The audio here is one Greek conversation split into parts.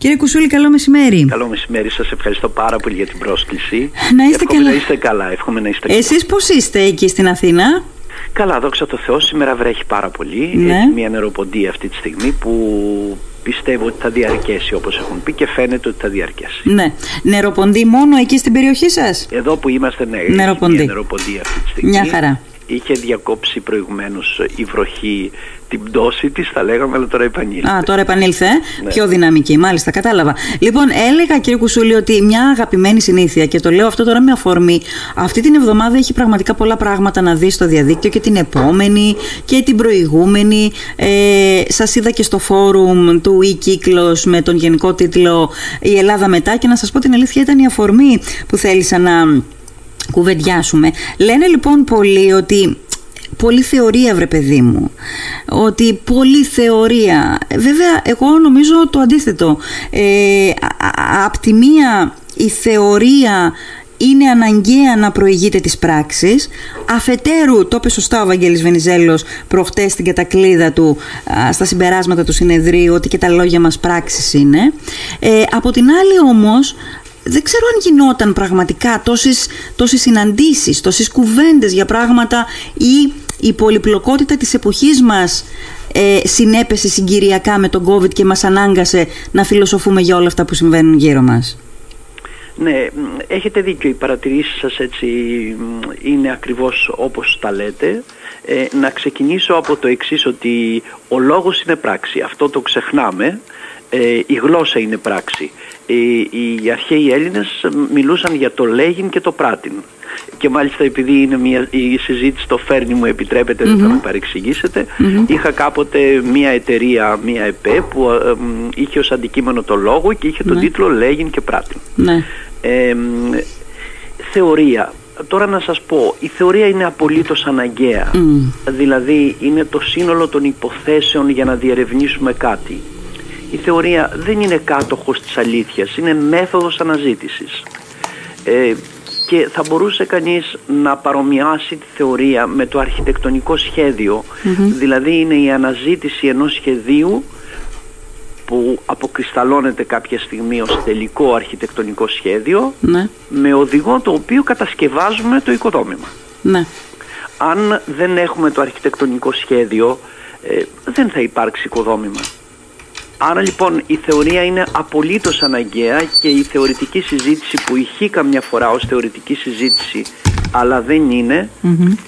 Κύριε Κουσούλη, καλό μεσημέρι. Καλό μεσημέρι, σας ευχαριστώ πάρα πολύ για την πρόσκληση. Να είστε Εύχομαι καλά. να είστε καλά. Εύχομαι να είστε καλά. Εσείς πώς είστε εκεί στην Αθήνα; Καλά, δόξα τω Θεώ, σήμερα βρέχει πάρα πολύ. Ναι. Έχει μια νεροποντία αυτή τη στιγμή που πιστεύω ότι θα διαρκέσει όπως έχουν πει και φαίνεται ότι θα διαρκέσει. Ναι. Νεροποντή μόνο εκεί στην περιοχή σας; Εδώ που είμαστε, ναι, έχει Νεροποντή. μια νεροποντία αυτή τη στιγμή. Μια χαρά. Είχε διακόψει προηγουμένως η βροχή την πτώση της, θα λέγαμε, αλλά τώρα επανήλθε. Α, τώρα επανήλθε. ε; Ναι. Πιο δυναμική, μάλιστα, κατάλαβα. Λοιπόν, έλεγα κύριε Κουσούλη ότι μια αγαπημένη συνήθεια, και το λέω αυτό τώρα με αφορμή, αυτή την εβδομάδα έχει πραγματικά πολλά πράγματα να δεις στο διαδίκτυο και την επόμενη και την προηγούμενη. Ε, Σας είδα και στο φόρουμ του e με τον γενικό τίτλο Η Ελλάδα μετά και να σας πω την αλήθεια ήταν η αφορμή που θέλησα να κουβεντιάσουμε. Λένε λοιπόν πολλοί ότι Πολύ θεωρία βρε παιδί μου. Ότι πολύ θεωρία. Βέβαια εγώ νομίζω το αντίθετο. Ε, α- α- Απ' τη μία η θεωρία είναι αναγκαία να προηγείται της πράξης. Αφετέρου, το είπε σωστά ο Βαγγέλης Βενιζέλος προχτές στην κατακλείδα του α, στα συμπεράσματα του συνεδρίου ότι και τα λόγια μας πράξεις είναι. Ε, Από την άλλη όμως δεν ξέρω αν γινόταν πραγματικά τόσες, τόσες συναντήσεις, τόσες κουβέντες για πράγματα ή η πολυπλοκότητα της εποχής μας ε, συνέπεσε συγκυριακά με τον COVID και μας ανάγκασε να φιλοσοφούμε για όλα αυτά που συμβαίνουν γύρω μας. Ναι, μ, έχετε δίκιο. Οι παρατηρήσεις σας έτσι μ, είναι ακριβώς όπως τα λέτε. Ε, να ξεκινήσω από το εξής ότι ο λόγος είναι πράξη. Αυτό το ξεχνάμε. Ε, η γλώσσα είναι πράξη. Ε, οι αρχαίοι Έλληνες μιλούσαν για το λέγειν και το πράτην. Και μάλιστα επειδή είναι μια, η συζήτηση το φέρνει μου επιτρέπετε δεν θα με παρεξηγήσετε είχα κάποτε μια εταιρεία, μια ΕΠΕ που ε, μ, είχε ως αντικείμενο το λόγο και είχε τον Ναι. τίτλο λέγειν και πράτην. Ναι. Ε, μ, θεωρία. Τώρα να σας πω, η θεωρία είναι απολύτως αναγκαία. Δηλαδή είναι το σύνολο των υποθέσεων για να διερευνήσουμε κάτι. Η θεωρία δεν είναι κάτοχος της αλήθειας, είναι μέθοδος αναζήτησης. Ε, και θα μπορούσε κανείς να παρομοιάσει τη θεωρία με το αρχιτεκτονικό σχέδιο. Δηλαδή είναι η αναζήτηση ενός σχεδίου που αποκρισταλώνεται κάποια στιγμή ως τελικό αρχιτεκτονικό σχέδιο Ναι. με οδηγό το οποίο κατασκευάζουμε το οικοδόμημα. Ναι. Αν δεν έχουμε το αρχιτεκτονικό σχέδιο ε, δεν θα υπάρξει οικοδόμημα. Άρα λοιπόν η θεωρία είναι απολύτως αναγκαία και η θεωρητική συζήτηση που ηχεί καμιά φορά ως θεωρητική συζήτηση αλλά δεν είναι,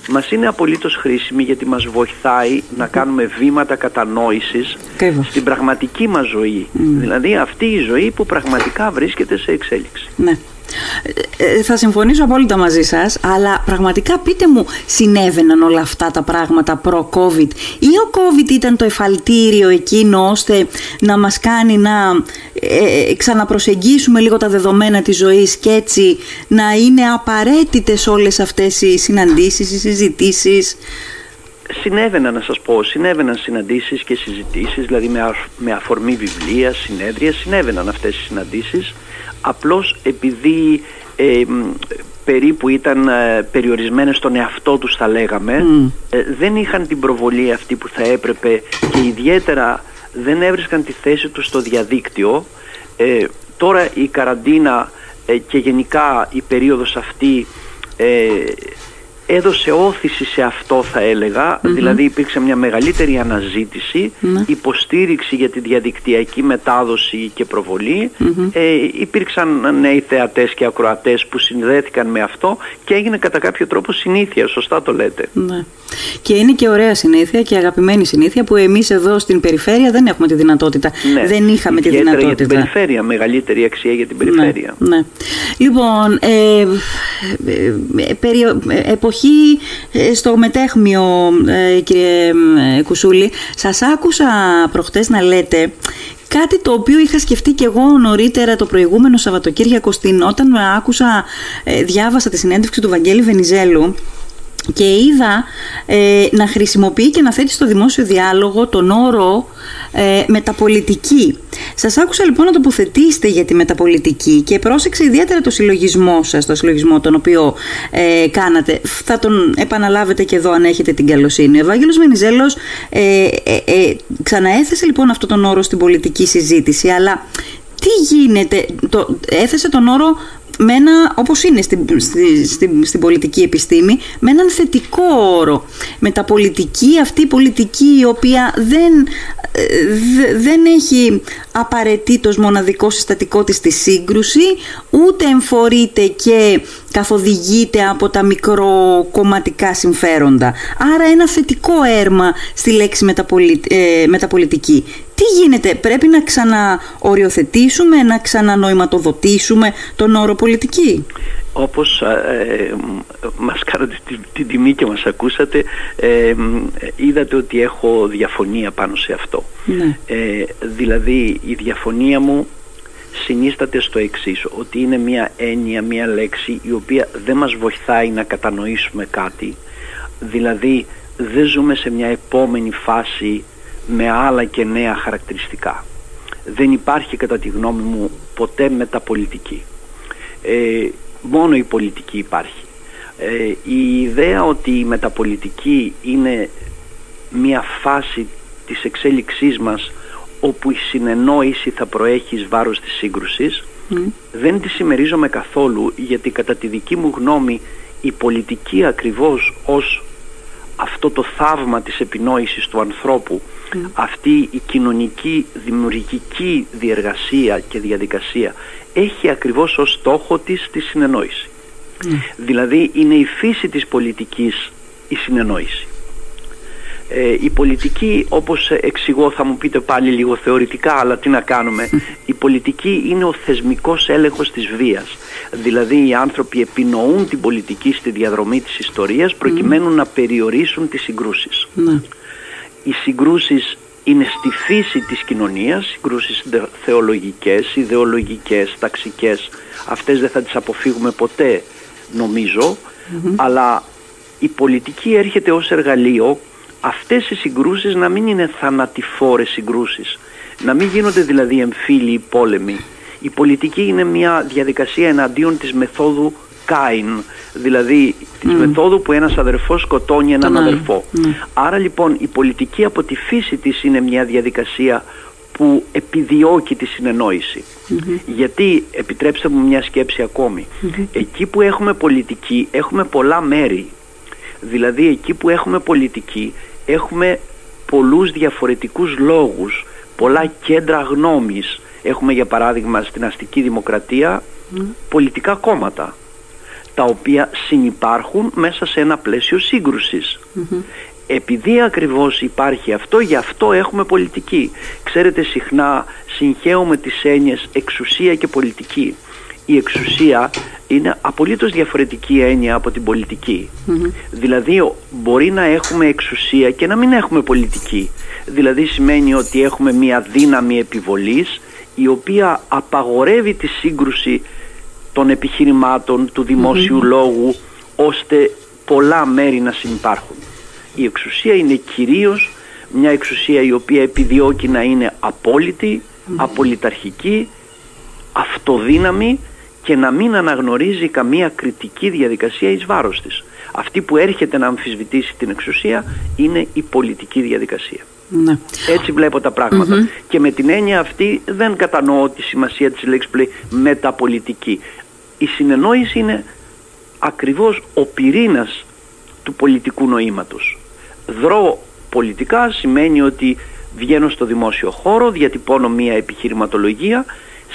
μας είναι απολύτως χρήσιμη γιατί μας βοηθάει να κάνουμε βήματα κατανόησης Ακριβώς. στην πραγματική μας ζωή. Δηλαδή αυτή η ζωή που πραγματικά βρίσκεται σε εξέλιξη. Ναι. Ε, ε, θα συμφωνήσω απόλυτα μαζί σας, αλλά πραγματικά πείτε μου, συνέβαιναν όλα αυτά τα πράγματα προ-COVID ή ο COVID ήταν το εφαλτήριο εκείνο ώστε να μας κάνει να ε, ε, ξαναπροσεγγίσουμε λίγο τα δεδομένα της ζωής και έτσι να είναι απαραίτητες όλες αυτές οι συναντήσεις, οι συζητήσεις; Συνέβαιναν να σας πω, συνέβαιναν συναντήσεις και συζητήσεις, δηλαδή με, α- με αφορμή βιβλία, συνέδρια, συνέβαιναν αυτές οι συναντήσεις, απλώς επειδή ε, μ, περίπου ήταν ε, περιορισμένες στον εαυτό τους θα λέγαμε, ε, δεν είχαν την προβολή αυτή που θα έπρεπε και ιδιαίτερα δεν έβρισκαν τη θέση τους στο διαδίκτυο. Ε, τώρα η καραντίνα ε, και γενικά η περίοδος αυτή ε, έδωσε όθηση σε αυτό θα ελεγα δηλαδή υπήρξε μια μεγαλύτερη αναζήτηση, Ναι. υποστήριξη για τη διαδικτυακή μετάδοση και προβολη ε, υπήρξαν νέοι θεατές και ακροατές που συνδέθηκαν με αυτό και έγινε κατά κάποιο τρόπο συνήθεια, σωστά το λέτε. Ναι. Και είναι και ωραία συνήθεια και αγαπημένη συνήθεια που εμείς εδώ στην περιφέρεια δεν έχουμε τη δυνατότητα. Ναι. Δεν είχαμε τη Ιδιαίτερα δυνατότητα. για την περιφέρεια, μεγαλύτερη αξία για την περιφέρεια. Ναι, ναι. Λοιπόν, ε, ε, ε, περιο- ε, εποχή ε, στο μετέχμιο, ε, κύριε ε, Κουσούλη, σας άκουσα προχτές να λέτε κάτι το οποίο είχα σκεφτεί και εγώ νωρίτερα το προηγούμενο Σαββατοκύριακο στην, όταν με άκουσα, ε, διάβασα τη συνέντευξη του Βαγγέλη Βενιζέλου και είδα ε, να χρησιμοποιεί και να θέτει στο δημόσιο διάλογο τον όρο ε, μεταπολιτική. Σας άκουσα λοιπόν να τοποθετήσετε για τη μεταπολιτική και πρόσεξε ιδιαίτερα το συλλογισμό σας, το συλλογισμό τον οποίο ε, κάνατε. Θα τον επαναλάβετε και εδώ αν έχετε την καλοσύνη. Ο Ευάγγελος Βενιζέλος ε, ε, ε, ξαναέθεσε λοιπόν αυτό τον όρο στην πολιτική συζήτηση, αλλά τι γίνεται, το, έθεσε τον όρο με ένα, όπως είναι στην, στην, στην, πολιτική επιστήμη, με έναν θετικό όρο. Μεταπολιτική, αυτή η πολιτική η οποία δεν, ε, δεν έχει απαραίτητος μοναδικός συστατικό της στη σύγκρουση, ούτε εμφορείται και καθοδηγείται από τα μικροκομματικά συμφέροντα. Άρα ένα θετικό έρμα στη λέξη ε, μεταπολιτική. Τι γίνεται, πρέπει να ξαναοριοθετήσουμε, να ξανανοηματοδοτήσουμε τον όρο πολιτική; Όπως ε, μας κάνατε την, τιμή και μας ακούσατε, ε, είδατε ότι έχω διαφωνία πάνω σε αυτό. Ναι. Ε, δηλαδή η διαφωνία μου συνίσταται στο εξής, ότι είναι μια έννοια, μια λέξη η οποία δεν μας βοηθάει να κατανοήσουμε κάτι, δηλαδή δεν ζούμε σε μια επόμενη φάση με άλλα και νέα χαρακτηριστικά. Δεν υπάρχει κατά τη γνώμη μου ποτέ μεταπολιτική. Ε, μόνο η πολιτική υπάρχει. Ε, η ιδέα ότι η μεταπολιτική είναι μια φάση της εξέλιξής μας όπου η συνεννόηση θα προέχει εις βάρος της σύγκρουσης δεν τη συμμερίζομαι καθόλου γιατί κατά τη δική μου γνώμη η πολιτική ακριβώς ως αυτό το θαύμα της επινόησης του ανθρώπου αυτή η κοινωνική δημιουργική διεργασία και διαδικασία έχει ακριβώς ως στόχο της τη συνεννόηση. Δηλαδή είναι η φύση της πολιτικής η συνεννόηση. Ε, η πολιτική όπως εξηγώ θα μου πείτε πάλι λίγο θεωρητικά αλλά τι να κάνουμε η πολιτική είναι ο θεσμικός έλεγχος της βίας δηλαδή οι άνθρωποι επινοούν την πολιτική στη διαδρομή της ιστορίας προκειμένου να περιορίσουν τις συγκρούσεις ναι. Οι συγκρούσεις είναι στη φύση της κοινωνίας συγκρούσεις θεολογικές, ιδεολογικές, ταξικές. Αυτές δεν θα τις αποφύγουμε ποτέ αλλά η πολιτική έρχεται ως εργαλείο αυτές οι συγκρούσεις να μην είναι θανατηφόρες συγκρούσεις, να μην γίνονται δηλαδή εμφύλοι πόλεμοι. Η πολιτική είναι μια διαδικασία εναντίον της μεθόδου Κάιν, δηλαδή της μεθόδου που ένας αδερφός σκοτώνει έναν αδερφό. Άρα λοιπόν η πολιτική από τη φύση της είναι μια διαδικασία που επιδιώκει τη συνεννόηση. Γιατί, επιτρέψτε μου μια σκέψη ακόμη, εκεί που έχουμε πολιτική έχουμε πολλά μέρη. Δηλαδή εκεί που έχουμε πολιτική έχουμε πολλούς διαφορετικούς λόγους, πολλά κέντρα γνώμης. Έχουμε για παράδειγμα στην αστική δημοκρατία πολιτικά κόμματα τα οποία συνυπάρχουν μέσα σε ένα πλαίσιο Επειδή ακριβώς υπάρχει αυτό, γι' αυτό έχουμε πολιτική. Ξέρετε συχνά συγχαίουμε τις έννοιες εξουσία και πολιτική. Η εξουσία είναι απολύτως διαφορετική έννοια από την πολιτικη Δηλαδή μπορεί να έχουμε εξουσία και να μην έχουμε πολιτική. Δηλαδή σημαίνει ότι έχουμε μια δύναμη επιβολής η οποία απαγορεύει τη σύγκρουση των επιχειρημάτων του δημοσιου λόγου ώστε πολλά μέρη να συμπάρχουν. Η εξουσία είναι κυρίως μια εξουσία η οποία επιδιώκει να είναι απόλυτη, απολυταρχική, αυτοδύναμη και να μην αναγνωρίζει καμία κριτική διαδικασία εις βάρος της. Αυτή που έρχεται να αμφισβητήσει την εξουσία είναι η πολιτική διαδικασία. Ναι. Έτσι βλέπω τα πραγματα Και με την έννοια αυτή δεν κατανοώ τη σημασία της λέξης που λέει μεταπολιτική. Η συνεννόηση είναι ακριβώς ο πυρήνας του πολιτικού νοήματος. Δρώ πολιτικά σημαίνει ότι βγαίνω στο δημόσιο χώρο, διατυπώνω μία επιχειρηματολογία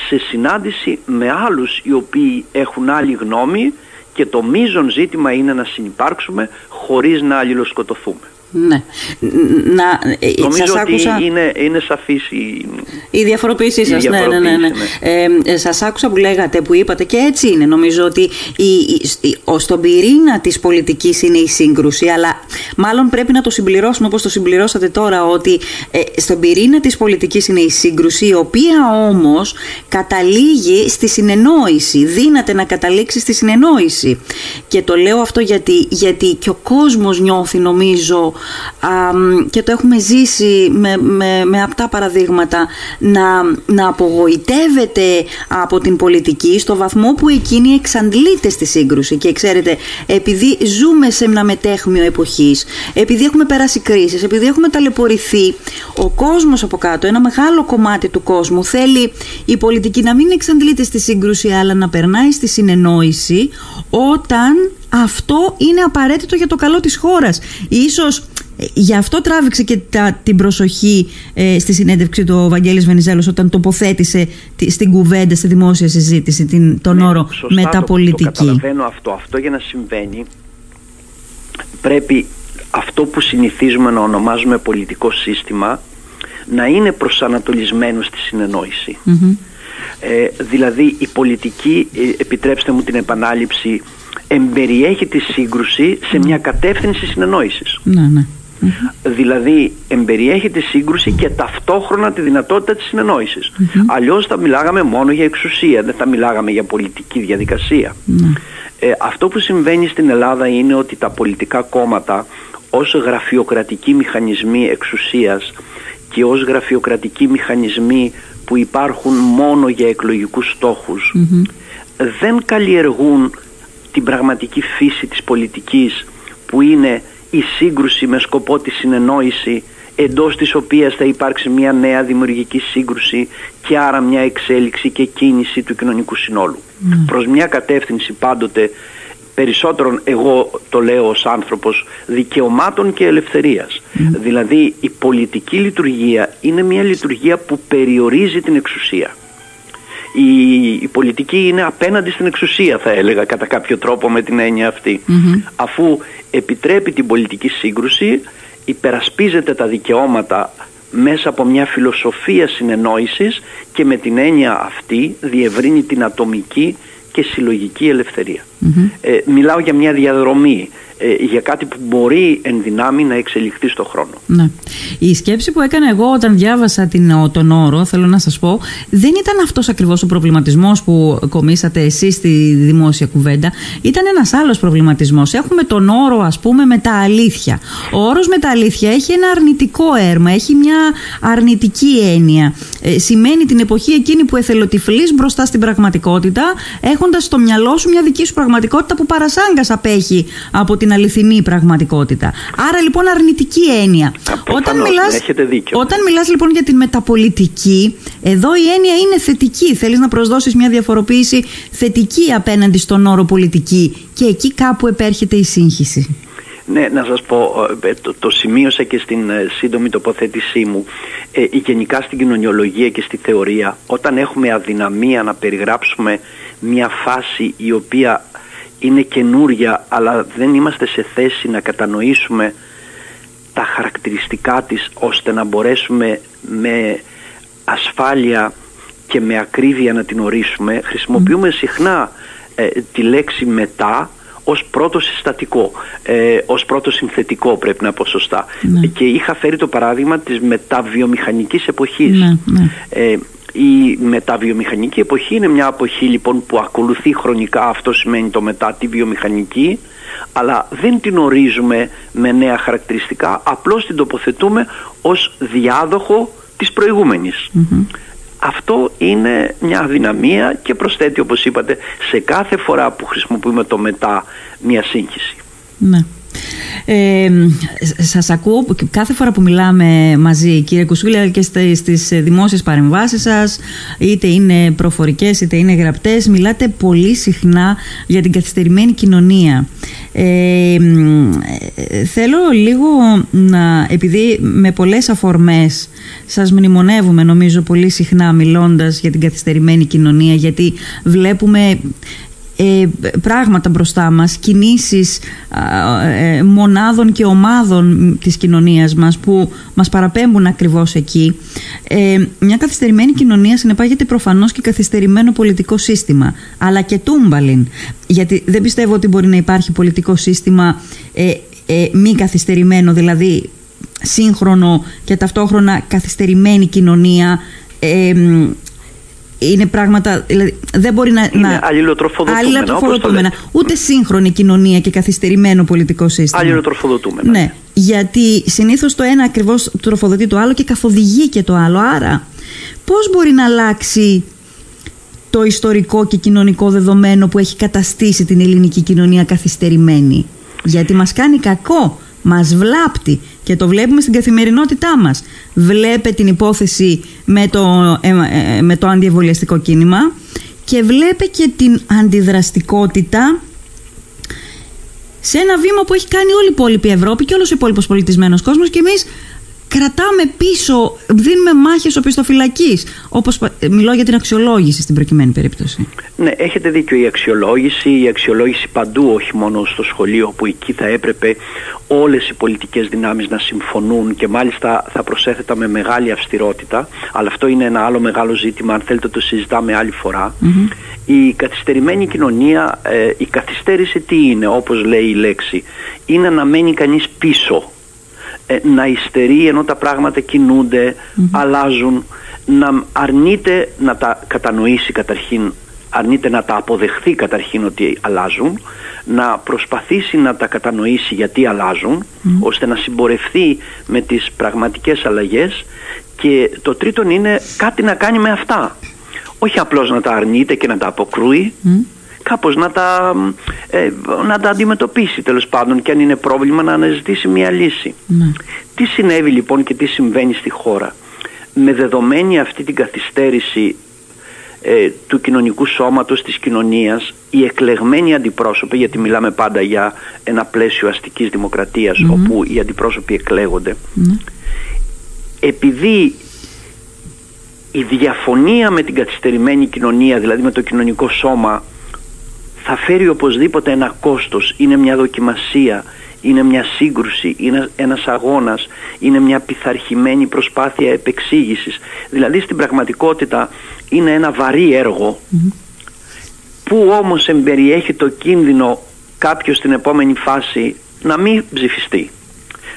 σε συνάντηση με άλλους οι οποίοι έχουν άλλη γνώμη και το μείζον ζήτημα είναι να συνεπάρξουμε χωρίς να αλληλοσκοτωθούμε. Ναι. Να, ε, Νομίζω σας ότι άκουσα... είναι, είναι σαφής η, η διαφοροποίησή σας. ναι, ναι, ναι, ναι. ναι. Ε, ε, σας άκουσα που λέγατε, που είπατε και έτσι είναι. Νομίζω ότι η, η, ο, στον πυρήνα της πολιτικής είναι η σύγκρουση, αλλά μάλλον πρέπει να το συμπληρώσουμε όπως το συμπληρώσατε τώρα, ότι ε, στον πυρήνα της πολιτικής είναι η σύγκρουση, η οποία όμως καταλήγει στη συνεννόηση, δύναται να καταλήξει στη συνεννόηση. Και το λέω αυτό γιατί, γιατί και ο κόσμος νιώθει νομίζω και το έχουμε ζήσει με, με, με απτά παραδείγματα να, να απογοητεύεται από την πολιτική στο βαθμό που εκείνη εξαντλείται στη σύγκρουση και ξέρετε επειδή ζούμε σε ένα μετέχμιο εποχής επειδή έχουμε περάσει κρίσεις, επειδή έχουμε ταλαιπωρηθεί ο κόσμος από κάτω, ένα μεγάλο κομμάτι του κόσμου θέλει η πολιτική να μην εξαντλείται στη σύγκρουση αλλά να περνάει στη συνεννόηση όταν αυτό είναι απαραίτητο για το καλό της χώρας. Ίσως ε, γι' αυτό τράβηξε και τα, την προσοχή ε, στη συνέντευξη του Βαγγέλης Βενιζέλος όταν τοποθέτησε τη, στην κουβέντα, στη δημόσια συζήτηση την, τον ναι, όρο σωστά, μεταπολιτική. Το, το καταλαβαίνω αυτό. Αυτό για να συμβαίνει πρέπει αυτό που συνηθίζουμε να ονομάζουμε πολιτικό σύστημα να είναι προσανατολισμένο στη συνεννόηση. Ε, δηλαδή η πολιτική, ε, επιτρέψτε μου την επανάληψη, εμπεριέχει τη σύγκρουση σε μια κατεύθυνση συνεννόησης. Ναι, ναι. Δηλαδή εμπεριέχει τη σύγκρουση και ταυτόχρονα τη δυνατότητα της συνεννόησης. Αλλιώς θα μιλάγαμε μόνο για εξουσία, δεν θα μιλάγαμε για πολιτική διαδικασία. Ναι. Ε, αυτό που συμβαίνει στην Ελλάδα είναι ότι τα πολιτικά κόμματα ως γραφειοκρατικοί μηχανισμοί εξουσίας και ως γραφειοκρατικοί μηχανισμοί που υπάρχουν μόνο για εκλογικούς δεν καλλιεργούν την πραγματική φύση της πολιτικής που είναι η σύγκρουση με σκοπό τη συνεννόηση εντός της οποίας θα υπάρξει μια νέα δημιουργική σύγκρουση και άρα μια εξέλιξη και κίνηση του κοινωνικού συνόλου. Mm. Προς μια κατεύθυνση πάντοτε περισσότερον εγώ το λέω ως άνθρωπος δικαιωμάτων και ελευθερίας. Δηλαδή η πολιτική λειτουργία είναι μια λειτουργία που περιορίζει την εξουσία. Η, πολιτική είναι απέναντι στην εξουσία θα έλεγα κατά κάποιο τρόπο με την έννοια Αφού επιτρέπει την πολιτική σύγκρουση, υπερασπίζεται τα δικαιώματα μέσα από μια φιλοσοφία συνεννόησης και με την έννοια αυτή διευρύνει την ατομική και συλλογική ε, μιλάω για μια διαδρομή. ε, για κάτι που μπορεί εν δυνάμει να εξελιχθεί στον χρόνο. Ναι. Η σκέψη που έκανα εγώ όταν διάβασα την, τον όρο, θέλω να σας πω, δεν ήταν αυτός ακριβώς ο προβληματισμός που κομίσατε εσείς στη δημόσια κουβέντα. Ήταν ένας άλλος προβληματισμός. Έχουμε τον όρο ας πούμε με τα αλήθεια. Ο όρος με τα αλήθεια έχει ένα αρνητικό έρμα, έχει μια αρνητική έννοια. Ε, σημαίνει την εποχή εκείνη που εθελοτυφλείς μπροστά στην πραγματικότητα, έχοντας στο μυαλό σου μια δική σου πραγματικότητα που παρασάγκας απέχει από την την αληθινή πραγματικότητα. Άρα λοιπόν αρνητική έννοια. όταν μιλάς, έχετε δίκιο. Όταν μιλάς λοιπόν για την μεταπολιτική, εδώ η έννοια είναι θετική. Θέλεις να προσδώσεις μια διαφοροποίηση θετική απέναντι στον όρο πολιτική και εκεί κάπου επέρχεται η σύγχυση. Ναι, να σας πω, ε, το, το σημείωσα και στην ε, σύντομη τοποθέτησή μου. Ε, γενικά στην κοινωνιολογία και στη θεωρία, όταν έχουμε αδυναμία να περιγράψουμε μια φάση η οποία είναι καινούρια αλλά δεν είμαστε σε θέση να κατανοήσουμε τα χαρακτηριστικά της ώστε να μπορέσουμε με ασφάλεια και με ακρίβεια να την ορίσουμε χρησιμοποιούμε συχνά ε, τη λέξη μετά ως πρώτο συστατικό, ε, ως πρώτο συνθετικό πρέπει να πω σωστά. Ναι. Και είχα φέρει το παράδειγμα της μεταβιομηχανικής εποχής. Ναι, ναι. Ε, η μεταβιομηχανική εποχή είναι μια εποχή λοιπόν που ακολουθεί χρονικά, αυτό σημαίνει το μετά τη βιομηχανική, αλλά δεν την ορίζουμε με νέα χαρακτηριστικά, απλώς την τοποθετούμε ως διάδοχο της προηγούμενης. Αυτό είναι μια αδυναμία και προσθέτει όπως είπατε σε κάθε φορά που χρησιμοποιούμε το μετά μια σύγχυση. Ναι. Ε, σας ακούω κάθε φορά που μιλάμε μαζί κύριε Κουσούλη και στις δημόσιες παρεμβάσεις σας είτε είναι προφορικές είτε είναι γραπτές μιλάτε πολύ συχνά για την καθυστερημένη κοινωνία. Ε, θέλω λίγο να επειδή με πολλές αφορμές σας μνημονεύουμε νομίζω πολύ συχνά μιλώντας για την καθυστερημένη κοινωνία γιατί βλέπουμε ε, πράγματα μπροστά μας, κινήσεις ε, μονάδων και ομάδων της κοινωνίας μας που μας παραπέμπουν ακριβώς εκεί. Ε, μια καθυστερημένη κοινωνία συνεπάγεται προφανώς και καθυστερημένο πολιτικό σύστημα, αλλά και τούμπαλιν, γιατί δεν πιστεύω ότι μπορεί να υπάρχει πολιτικό σύστημα ε, ε, μη καθυστερημένο, δηλαδή σύγχρονο και ταυτόχρονα καθυστερημένη κοινωνία είναι πράγματα. Δηλαδή, δεν μπορεί να. Είναι να... αλληλοτροφοδοτούμενα. Ούτε σύγχρονη κοινωνία και καθυστερημένο πολιτικό σύστημα. Αλληλοτροφοδοτούμενα. Ναι. Γιατί συνήθως το ένα ακριβώς τροφοδοτεί το άλλο και καθοδηγεί και το άλλο. Άρα, πώς μπορεί να αλλάξει το ιστορικό και κοινωνικό δεδομένο που έχει καταστήσει την ελληνική κοινωνία καθυστερημένη; Γιατί μας κάνει κακό, μας βλάπτει και το βλέπουμε στην καθημερινότητά μας. Βλέπε την υπόθεση με το, ε, ε, με το αντιεμβολιαστικό κίνημα και βλέπε και την αντιδραστικότητα σε ένα βήμα που έχει κάνει όλη η υπόλοιπη Ευρώπη και όλος ο υπόλοιπος πολιτισμένος κόσμος και εμείς κρατάμε πίσω, δίνουμε μάχες οπισθοφυλακής. Όπως μιλώ για την αξιολόγηση στην προκειμένη περίπτωση. Ναι, έχετε δίκιο. Η αξιολόγηση, η αξιολόγηση παντού, όχι μόνο στο σχολείο, που εκεί θα έπρεπε όλες οι πολιτικές δυνάμεις να συμφωνούν και μάλιστα θα προσέθετα με μεγάλη αυστηρότητα, αλλά αυτό είναι ένα άλλο μεγάλο ζήτημα, αν θέλετε το συζητάμε άλλη Η καθυστερημένη κοινωνία, ε, η καθυστέρηση τι είναι, όπως λέει η λέξη, είναι να μένει κανείς πίσω ε, να υστερεί ενώ τα πράγματα αλλάζουν, να αρνείται να τα κατανοήσει καταρχήν, αρνείται να τα αποδεχθεί καταρχήν ότι αλλάζουν, να προσπαθήσει να τα κατανοήσει γιατί ώστε να συμπορευθεί με τις πραγματικές αλλαγές. Και το τρίτον είναι κάτι να κάνει με αυτά. Όχι απλώς να τα αρνείται και να τα αποκρούει, κάπως να τα, ε, να τα αντιμετωπίσει τέλος πάντων και αν είναι πρόβλημα να αναζητήσει μια λύση. Ναι. Τι συνέβη λοιπόν και τι συμβαίνει στη χώρα; Με δεδομένη αυτή την καθυστέρηση ε, του κοινωνικού σώματος της κοινωνίας οι εκλεγμένοι αντιπρόσωποι γιατί μιλάμε πάντα για ένα πλαίσιο αστικής όπου οι αντιπρόσωποι εκλέγονται επειδή η διαφωνία με την καθυστερημένη κοινωνία δηλαδή με το κοινωνικό σώμα θα φέρει οπωσδήποτε ένα κόστος, είναι μια δοκιμασία, είναι μια σύγκρουση, είναι ένας αγώνας, είναι μια πειθαρχημένη προσπάθεια επεξήγησης. Δηλαδή στην πραγματικότητα είναι ένα βαρύ που όμως εμπεριέχει το κίνδυνο κάποιος στην επόμενη φάση να μην ψηφιστεί.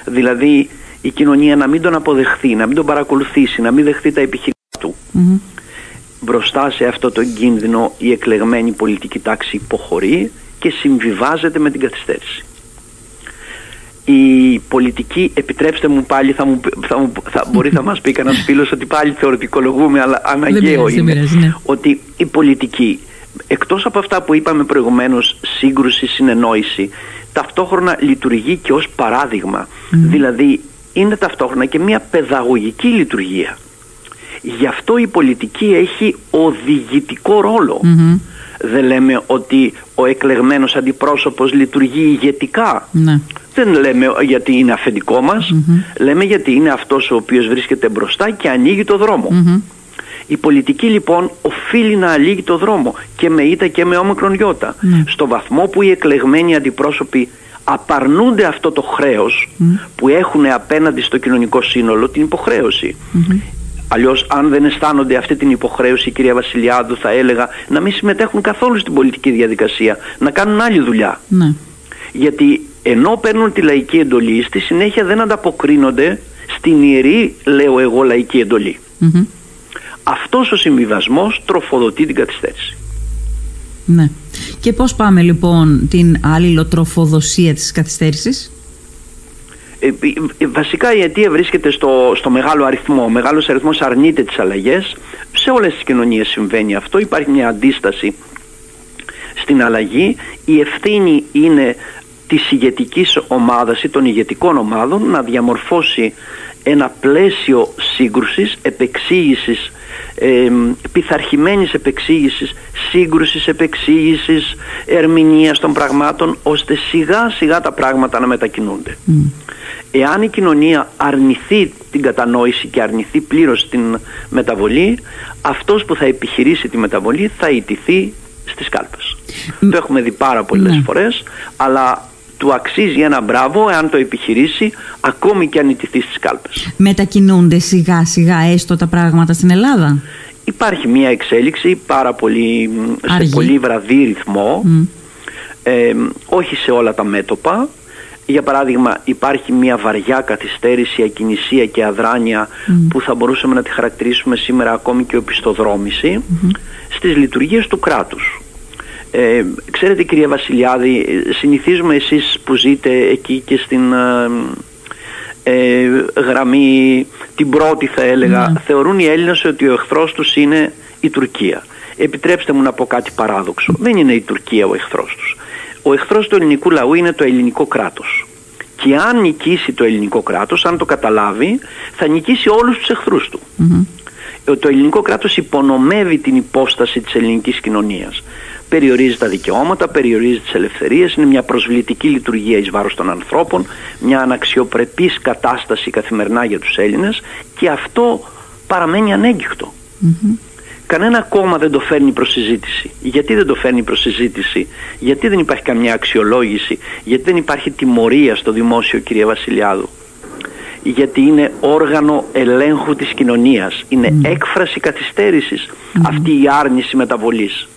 Δηλαδή η κοινωνία να μην τον αποδεχθεί, να μην τον παρακολουθήσει, να μην δεχθεί τα επιχειρήματα του μπροστά σε αυτό το κίνδυνο η εκλεγμένη πολιτική τάξη υποχωρεί και συμβιβάζεται με την καθυστέρηση. Η πολιτική, επιτρέψτε μου πάλι, θα, μου, θα, μου, θα μπορεί θα μας πει κανένας φίλος ότι πάλι θεωρητικολογούμε, αλλά αναγκαίο είναι ναι. ότι η πολιτική, εκτός από αυτά που είπαμε προηγουμένως, σύγκρουση, συνεννόηση, ταυτόχρονα λειτουργεί και ως παράδειγμα. Δηλαδή είναι ταυτόχρονα και μια παιδαγωγική λειτουργία. Γι' αυτό η πολιτική έχει οδηγητικό Δεν λέμε ότι ο εκλεγμένος αντιπρόσωπος λειτουργεί ηγετικά. Ναι. Δεν λέμε γιατί είναι αφεντικό μας. Λέμε γιατί είναι αυτός ο οποίος βρίσκεται μπροστά και ανοίγει το δρομο Η πολιτική λοιπόν οφείλει να ανοίγει το δρόμο και με ήττα και με όμικρον γιώτα. Ναι. Στο βαθμό που οι εκλεγμένοι αντιπρόσωποι απαρνούνται αυτό το χρέος που έχουν απέναντι στο κοινωνικό σύνολο την υποχρέωση. Αλλιώς, αν δεν αισθάνονται αυτή την υποχρέωση, η κυρία Βασιλιάδου θα έλεγα να μην συμμετέχουν καθόλου στην πολιτική διαδικασία, να κάνουν άλλη δουλειά. Ναι. Γιατί ενώ παίρνουν τη λαϊκή εντολή, στη συνέχεια δεν ανταποκρίνονται στην ιερή, λέω εγώ, λαϊκή εντολή. Mm-hmm. Αυτός ο συμβιβασμός τροφοδοτεί την καθυστέρηση. Ναι. Και πώς πάμε λοιπόν την αλληλοτροφοδοσία της καθυστέρησης; Ε, ε, βασικά η αιτία βρίσκεται στο, στο μεγάλο αριθμό. Ο μεγάλος αριθμός αρνείται τις αλλαγές. Σε όλες τις κοινωνίες συμβαίνει αυτό. Υπάρχει μια αντίσταση στην αλλαγή. Η ευθύνη είναι της ηγετικής ομάδας ή των ηγετικών ομάδων να διαμορφώσει ένα πλαίσιο σύγκρουσης, επεξήγησης, ε, πειθαρχημένης επεξήγησης, σύγκρουσης, επεξήγησης, ερμηνείας των πραγμάτων, ώστε σιγά σιγά τα πράγματα να μετακινούνται. Εάν η κοινωνία αρνηθεί την κατανόηση και αρνηθεί πλήρως την μεταβολή, αυτός που θα επιχειρήσει τη μεταβολή θα ιτηθεί στις κάλπες. Το έχουμε δει πάρα πολλές ναι. φορές, αλλά του αξίζει ένα μπράβο εάν το επιχειρήσει ακόμη και αν ιτηθεί στις κάλπες. Μετακινούνται σιγά σιγά έστω τα πράγματα στην Ελλάδα; Υπάρχει μια εξέλιξη πάρα πολύ, σε πολύ βραδύ ρυθμό, ε, όχι σε όλα τα μέτωπα, για παράδειγμα υπάρχει μια βαριά καθυστέρηση, ακινησία και αδράνεια που θα μπορούσαμε να τη χαρακτηρίσουμε σήμερα ακόμη και οπισθοδρόμηση mm-hmm. στις λειτουργίες του κράτους. Ε, ξέρετε κυρία Βασιλιάδη, συνηθίζουμε εσείς που ζείτε εκεί και στην ε, ε γραμμή την πρώτη θα έλεγα, ναι. θεωρούν οι Έλληνες ότι ο εχθρός τους είναι η Τουρκία. Επιτρέψτε μου να πω κάτι παράδοξο. Δεν είναι η Τουρκία ο εχθρός τους. Ο εχθρός του ελληνικού λαού είναι το ελληνικό κράτος. Και αν νικήσει το ελληνικό κράτος, αν το καταλάβει, θα νικήσει όλους τους εχθρούς του. Το ελληνικό κράτος υπονομεύει την υπόσταση της ελληνικής κοινωνίας περιορίζει τα δικαιώματα, περιορίζει τις ελευθερίες, είναι μια προσβλητική λειτουργία εις βάρος των ανθρώπων, μια αναξιοπρεπής κατάσταση καθημερινά για τους Έλληνες και αυτό παραμένει Κανένα κόμμα δεν το φέρνει προς συζήτηση. Γιατί δεν το φέρνει προς συζήτηση, γιατί δεν υπάρχει καμιά αξιολόγηση, γιατί δεν υπάρχει τιμωρία στο δημόσιο κυρία Βασιλιάδου; Γιατί είναι όργανο ελέγχου της κοινωνίας, είναι έκφραση αυτή η άρνηση μεταβολής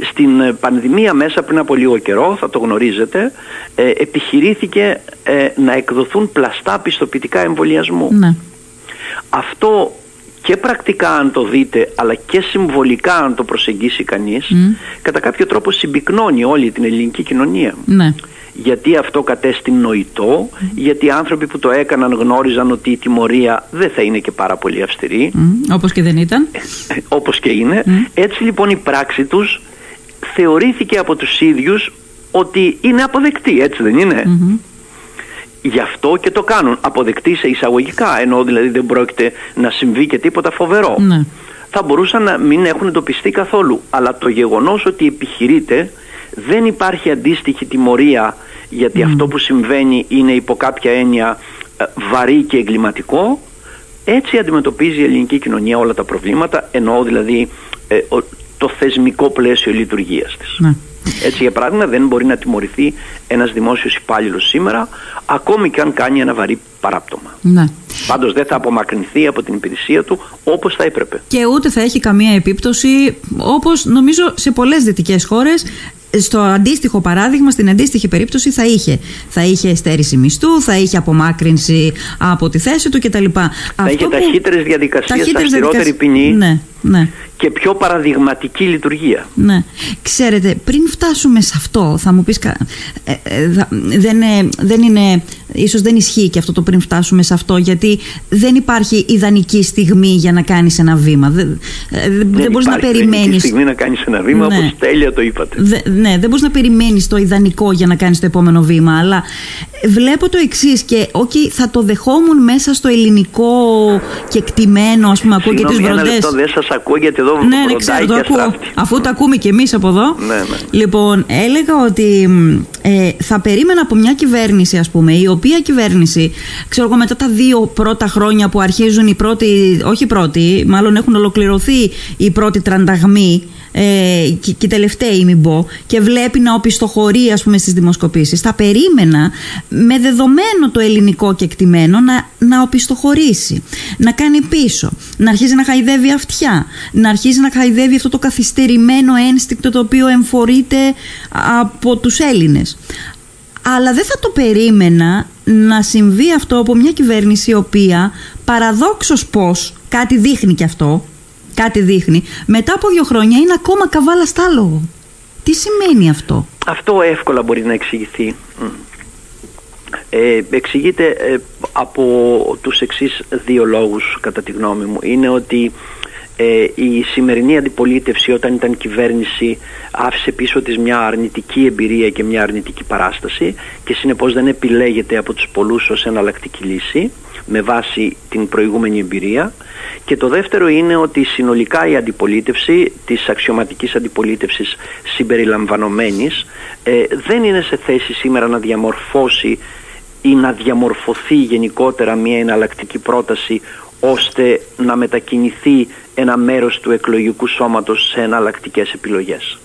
στην ε, πανδημία μέσα πριν από λίγο καιρό, θα το γνωρίζετε, ε, επιχειρήθηκε ε, να εκδοθούν πλαστά πιστοποιητικά εμβολιασμού. Ναι. Αυτό και πρακτικά αν το δείτε αλλά και συμβολικά αν το προσεγγίσει κανείς κατά κάποιο τρόπο συμπυκνώνει όλη την ελληνική κοινωνία. Ναι. Γιατί αυτό κατέστη νοητό, γιατί οι άνθρωποι που το έκαναν γνώριζαν ότι η τιμωρία δεν θα είναι και πάρα πολύ αυστηρή. Όπως και δεν ήταν. όπως και είναι. Έτσι λοιπόν η πράξη τους θεωρήθηκε από τους ίδιους ότι είναι αποδεκτή, έτσι δεν ειναι Γι' αυτό και το κάνουν. Αποδεκτή σε εισαγωγικά, ενώ δηλαδή δεν πρόκειται να συμβεί και τίποτα φοβερό. Ναι. Θα μπορούσαν να μην έχουν εντοπιστεί καθόλου. Αλλά το γεγονός ότι επιχειρείται δεν υπάρχει αντίστοιχη τιμωρία γιατί αυτό που συμβαίνει είναι υπό κάποια έννοια ε, βαρύ και εγκληματικό έτσι αντιμετωπίζει η ελληνική κοινωνία όλα τα προβλήματα εννοώ δηλαδή ε, το θεσμικό πλαίσιο λειτουργίας της. Ναι. Έτσι για παράδειγμα δεν μπορεί να τιμωρηθεί ένας δημόσιος υπάλληλος σήμερα ακόμη και αν κάνει ένα βαρύ παράπτωμα. Ναι. Πάντως δεν θα απομακρυνθεί από την υπηρεσία του όπως θα έπρεπε. Και ούτε θα έχει καμία επίπτωση όπως νομίζω σε πολλές δυτικές χώρες στο αντίστοιχο παράδειγμα, στην αντίστοιχη περίπτωση θα είχε. Θα είχε στέρηση μισθού, θα είχε απομάκρυνση από τη θέση του κτλ. Θα Αυτό είχε ταχύτερες διαδικασίες, αυστηρότερη ποινή. Ναι, ναι και πιο παραδειγματική λειτουργία. Ναι. Ξέρετε, πριν φτάσουμε σε αυτό, θα μου πεις, ε, ε, δεν, ε, δεν είναι, ίσως δεν ισχύει και αυτό το πριν φτάσουμε σε αυτό, γιατί δεν υπάρχει ιδανική στιγμή για να κάνεις ένα βήμα. Δεν, δεν, δεν μπορείς να περιμένεις... στιγμή να κάνεις ένα βήμα, ναι. όπως τέλεια το είπατε. ναι, δεν μπορείς να περιμένεις το ιδανικό για να κάνεις το επόμενο βήμα, αλλά βλέπω το εξής και okay, θα το δεχόμουν μέσα στο ελληνικό κεκτημένο, ας πούμε, ακούω και τις βροντές. δεν σας ακούω γιατί εδώ ναι, ναι, ξέρω, το ακούω. Αφού το ακούμε και εμείς από εδώ. Ναι, ναι. Λοιπόν, έλεγα ότι ε, θα περίμενα από μια κυβέρνηση, ας πούμε, η οποία κυβέρνηση, ξέρω εγώ, μετά τα δύο πρώτα χρόνια που αρχίζουν οι πρώτοι, όχι οι πρώτοι, μάλλον έχουν ολοκληρωθεί οι πρώτοι τρανταγμοί ε, και, και τελευταίοι μην πω και βλέπει να οπισθοχωρεί ας πούμε στις δημοσκοπήσεις. Θα περίμενα με δεδομένο το ελληνικό κεκτημένο να, να οπισθοχωρήσει να κάνει πίσω να αρχίζει να χαϊδεύει αυτιά να αρχίζει να χαϊδεύει αυτό το καθυστερημένο ένστικτο το οποίο εμφορείται από τους Έλληνες. Αλλά δεν θα το περίμενα να συμβεί αυτό από μια κυβέρνηση η οποία παραδόξως πως κάτι δείχνει και αυτό κάτι δείχνει, μετά από δύο χρόνια είναι ακόμα καβάλα στάλογο. Τι σημαίνει αυτό; Αυτό εύκολα μπορεί να εξηγηθεί. Ε, εξηγείται ε, από τους εξής δύο λόγους κατά τη γνώμη μου. Είναι ότι ε, η σημερινή αντιπολίτευση όταν ήταν κυβέρνηση άφησε πίσω της μια αρνητική εμπειρία και μια αρνητική παράσταση και συνεπώς δεν επιλέγεται από τους πολλούς ως εναλλακτική λύση με βάση την προηγούμενη εμπειρία και το δεύτερο είναι ότι συνολικά η αντιπολίτευση της αξιωματικής αντιπολίτευσης συμπεριλαμβανομένης ε, δεν είναι σε θέση σήμερα να διαμορφώσει ή να διαμορφωθεί γενικότερα μια εναλλακτική πρόταση ώστε να μετακινηθεί ένα μέρος του εκλογικού σώματος σε εναλλακτικές επιλογές.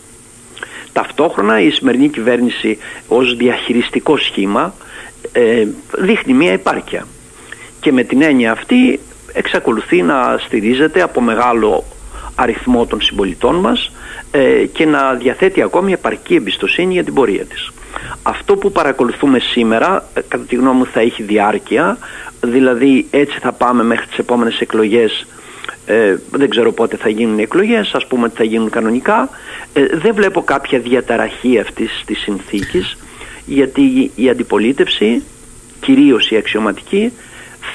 Ταυτόχρονα η σημερινή κυβέρνηση ως διαχειριστικό σχήμα ε, δείχνει μια επάρκεια και με την έννοια αυτή εξακολουθεί να στηρίζεται από μεγάλο αριθμό των συμπολιτών μας ε, και να διαθέτει ακόμη επαρκή εμπιστοσύνη για την πορεία της. Αυτό που παρακολουθούμε σήμερα, ε, κατά τη γνώμη μου θα έχει διάρκεια, δηλαδή έτσι θα πάμε μέχρι τις επόμενες εκλογές ε, δεν ξέρω πότε θα γίνουν οι εκλογές, ας πούμε ότι θα γίνουν κανονικά. Ε, δεν βλέπω κάποια διαταραχή αυτής της συνθήκης, γιατί η αντιπολίτευση, κυρίως η αξιωματική,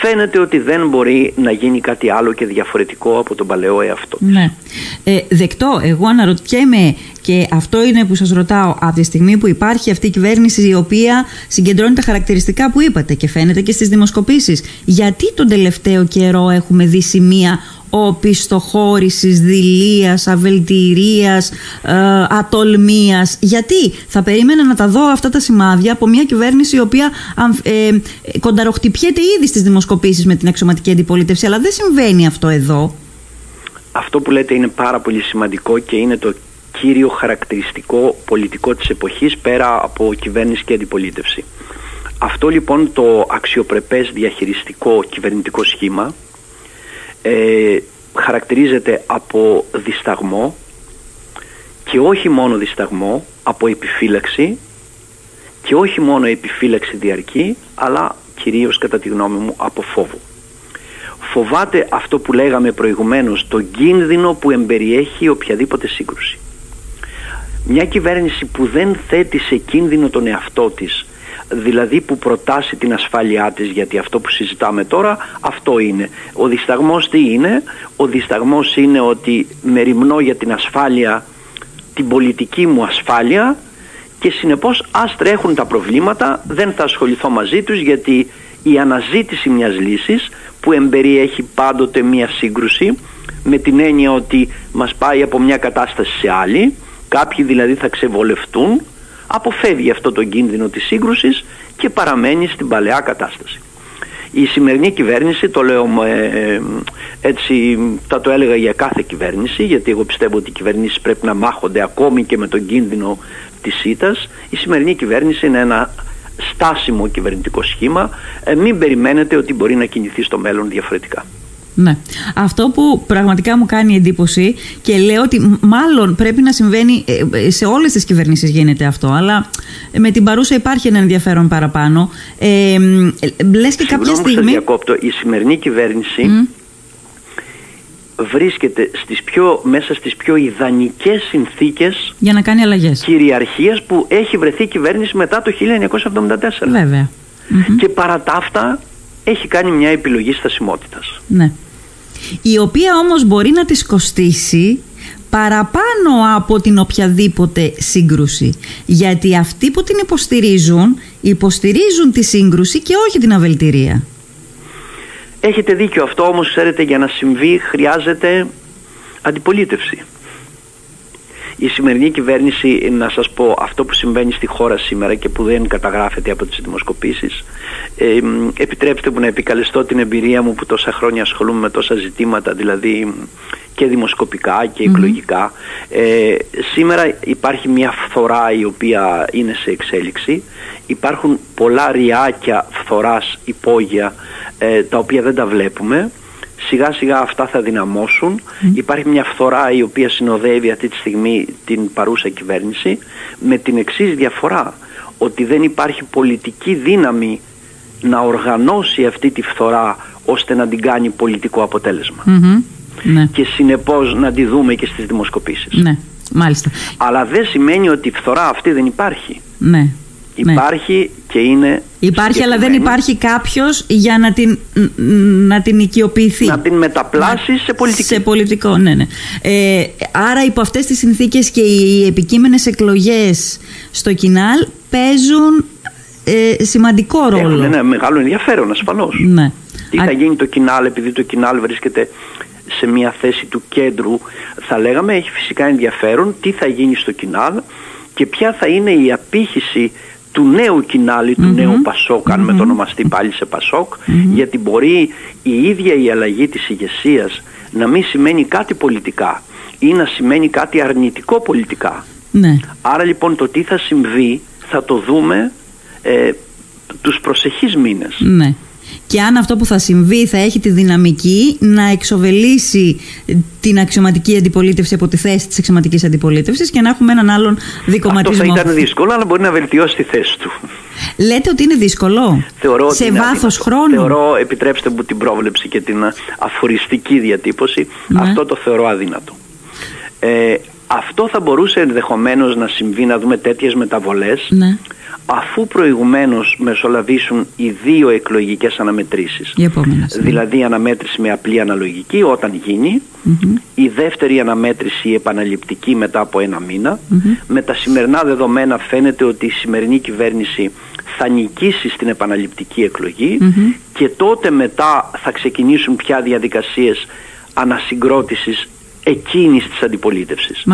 φαίνεται ότι δεν μπορεί να γίνει κάτι άλλο και διαφορετικό από τον παλαιό εαυτό της. Ναι. Ε, δεκτό, εγώ αναρωτιέμαι και αυτό είναι που σας ρωτάω από τη στιγμή που υπάρχει αυτή η κυβέρνηση η οποία συγκεντρώνει τα χαρακτηριστικά που είπατε και φαίνεται και στις δημοσκοπήσεις. Γιατί τον τελευταίο καιρό έχουμε δει σημεία οπισθοχώρησης, δηλίας, αβελτηρίας, ε, ατολμίας. Γιατί; Θα περίμενα να τα δω αυτά τα σημάδια από μια κυβέρνηση η οποία ε, κονταροχτυπιέται ήδη στις δημοσκοπήσεις με την αξιωματική αντιπολίτευση, αλλά δεν συμβαίνει αυτό εδώ. Αυτό που λέτε είναι πάρα πολύ σημαντικό και είναι το κύριο χαρακτηριστικό πολιτικό της εποχής πέρα από κυβέρνηση και αντιπολίτευση. Αυτό λοιπόν το αξιοπρεπές διαχειριστικό κυβερνητικό σχήμα ε, χαρακτηρίζεται από δισταγμό και όχι μόνο δισταγμό, από επιφύλαξη και όχι μόνο επιφύλαξη διαρκή, αλλά κυρίως κατά τη γνώμη μου από φόβο. Φοβάται αυτό που λέγαμε προηγουμένως, το κίνδυνο που εμπεριέχει οποιαδήποτε σύγκρουση. Μια κυβέρνηση που δεν θέτει σε κίνδυνο τον εαυτό της δηλαδή που προτάσει την ασφάλειά της γιατί αυτό που συζητάμε τώρα αυτό είναι. Ο δισταγμός τι είναι, ο δισταγμός είναι ότι μεριμνώ για την ασφάλεια, την πολιτική μου ασφάλεια και συνεπώς ας τρέχουν τα προβλήματα, δεν θα ασχοληθώ μαζί τους γιατί η αναζήτηση μιας λύσης που εμπεριέχει πάντοτε μια σύγκρουση με την έννοια ότι μας πάει από μια κατάσταση σε άλλη, κάποιοι δηλαδή θα ξεβολευτούν αποφεύγει αυτό το κίνδυνο της σύγκρουσης και παραμένει στην παλαιά κατάσταση. Η σημερινή κυβέρνηση, το λέω ε, έτσι, θα το έλεγα για κάθε κυβέρνηση, γιατί εγώ πιστεύω ότι οι κυβερνήσεις πρέπει να μάχονται ακόμη και με τον κίνδυνο της ήττας. Η σημερινή κυβέρνηση είναι ένα στάσιμο κυβερνητικό σχήμα. Ε, μην περιμένετε ότι μπορεί να κινηθεί στο μέλλον διαφορετικά. Ναι. Αυτό που πραγματικά μου κάνει εντύπωση και λέω ότι μάλλον πρέπει να συμβαίνει ε, ε, σε όλες τις κυβερνήσεις γίνεται αυτό αλλά με την παρούσα υπάρχει ένα ενδιαφέρον παραπάνω. Ε, λες και κάποια στιγμή σας διακόπτω, η σημερινή κυβέρνηση βρίσκεται στις πιο, μέσα στις πιο ιδανικές συνθήκες για να κάνει αλλαγές. κυριαρχίας που έχει βρεθεί η κυβέρνηση μετά το 1974 Βέβαια. και παρά τα αυτά έχει κάνει μια επιλογή στασιμότητας. Ναι η οποία όμως μπορεί να της κοστίσει παραπάνω από την οποιαδήποτε σύγκρουση. Γιατί αυτοί που την υποστηρίζουν, υποστηρίζουν τη σύγκρουση και όχι την αβελτηρία. Έχετε δίκιο αυτό όμως ξέρετε για να συμβεί χρειάζεται αντιπολίτευση η σημερινή κυβέρνηση, να σας πω αυτό που συμβαίνει στη χώρα σήμερα και που δεν καταγράφεται από τις δημοσκοπήσεις ε, επιτρέψτε μου να επικαλεστώ την εμπειρία μου που τόσα χρόνια ασχολούμαι με τόσα ζητήματα δηλαδή και δημοσκοπικά και εκλογικά. Ε, σήμερα υπάρχει μια φθορά η οποία είναι σε εξέλιξη. Υπάρχουν πολλά ριάκια φθοράς υπόγεια ε, τα οποία δεν τα βλέπουμε σιγά σιγά αυτά θα δυναμώσουν. Υπάρχει μια φθορά η οποία συνοδεύει αυτή τη στιγμή την παρούσα κυβέρνηση με την εξής διαφορά ότι δεν υπάρχει πολιτική δύναμη να οργανώσει αυτή τη φθορά ώστε να την κάνει πολιτικό Ναι. Και συνεπώς να τη δούμε και στις δημοσκοπήσεις. Ναι, μάλιστα. Αλλά δεν σημαίνει ότι η φθορά αυτή δεν υπάρχει. Ναι. Ναι. Υπάρχει και είναι. Υπάρχει, αλλά δεν υπάρχει κάποιος για να την, να την οικειοποιηθεί. Να την μεταπλάσει σε πολιτικό. Σε πολιτικό, ναι, ναι. Ε, άρα, υπό αυτές τις συνθήκες και οι επικείμενες εκλογές στο Κινάλ παίζουν ε, σημαντικό ρόλο. Έχουν ένα μεγάλο ενδιαφέρον, ασφαλώς. Ναι. Τι θα γίνει το Κινάλ, επειδή το Κινάλ βρίσκεται σε μια θέση του κέντρου, θα λέγαμε, έχει φυσικά ενδιαφέρον τι θα γίνει στο Κινάλ και ποια θα είναι η απήχηση του νέου κοινάλη, του νέου Πασόκ, αν mm-hmm. ονομαστεί πάλι σε Πασόκ, γιατί μπορεί η ίδια η αλλαγή της ηγεσίας να μην σημαίνει κάτι πολιτικά ή να σημαίνει κάτι αρνητικό πολιτικά. Ναι. Άρα λοιπόν το τι θα συμβεί θα το δούμε ε, τους προσεχείς μήνες. Ναι. Και αν αυτό που θα συμβεί θα έχει τη δυναμική να εξοβελήσει την αξιωματική αντιπολίτευση από τη θέση της αξιωματικής αντιπολίτευσης και να έχουμε έναν άλλον δικοματισμό. Αυτό θα ήταν δύσκολο, αλλά μπορεί να βελτιώσει τη θέση του. Λέτε ότι είναι δύσκολο; Θεωρώ σε βάθος χρόνου; Θεωρώ, επιτρέψτε μου την πρόβλεψη και την αφοριστική διατύπωση, ναι. αυτό το θεωρώ αδύνατο. Ε, αυτό θα μπορούσε ενδεχομένως να συμβεί, να δούμε τέτοιες μεταβολές, ναι. αφού προηγουμένως μεσολαβήσουν οι δύο εκλογικές αναμετρήσεις. Οι ναι. Δηλαδή η αναμέτρηση με απλή αναλογική όταν η δεύτερη αναμέτρηση η επαναληπτική μετά από ένα Με τα σημερινά δεδομένα φαίνεται ότι η σημερινή κυβέρνηση θα νικήσει στην επαναληπτική και τότε μετά θα ξεκινήσουν πια διαδικασίες ανασυγκρότησης εκείνη της αντιπολίτευσης.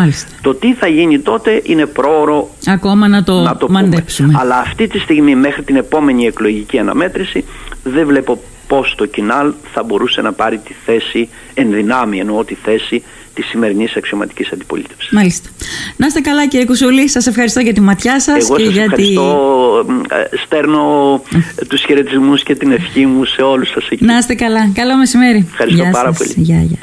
Το τι θα γίνει τότε είναι πρόωρο ακόμα να το, να το μαντέψουμε. Αλλά αυτή τη στιγμή, μέχρι την επόμενη εκλογική αναμέτρηση, δεν βλέπω πώς το κοινάλ θα μπορούσε να πάρει τη θέση, ενδυνάμει εννοώ τη θέση της σημερινής αξιωματικής αντιπολίτευσης. Μάλιστα. Να είστε καλά, κύριε Κουσούλη. Σας ευχαριστώ για τη ματιά σας. Εγώ και σας για ευχαριστώ. Τη... Στέρνω τους χαιρετισμούς και την ευχή μου σε όλους σας εκεί. Να είστε καλά. Καλό μεσημέρι. Ευχαριστώ πάρα πολύ. Γεια, γεια.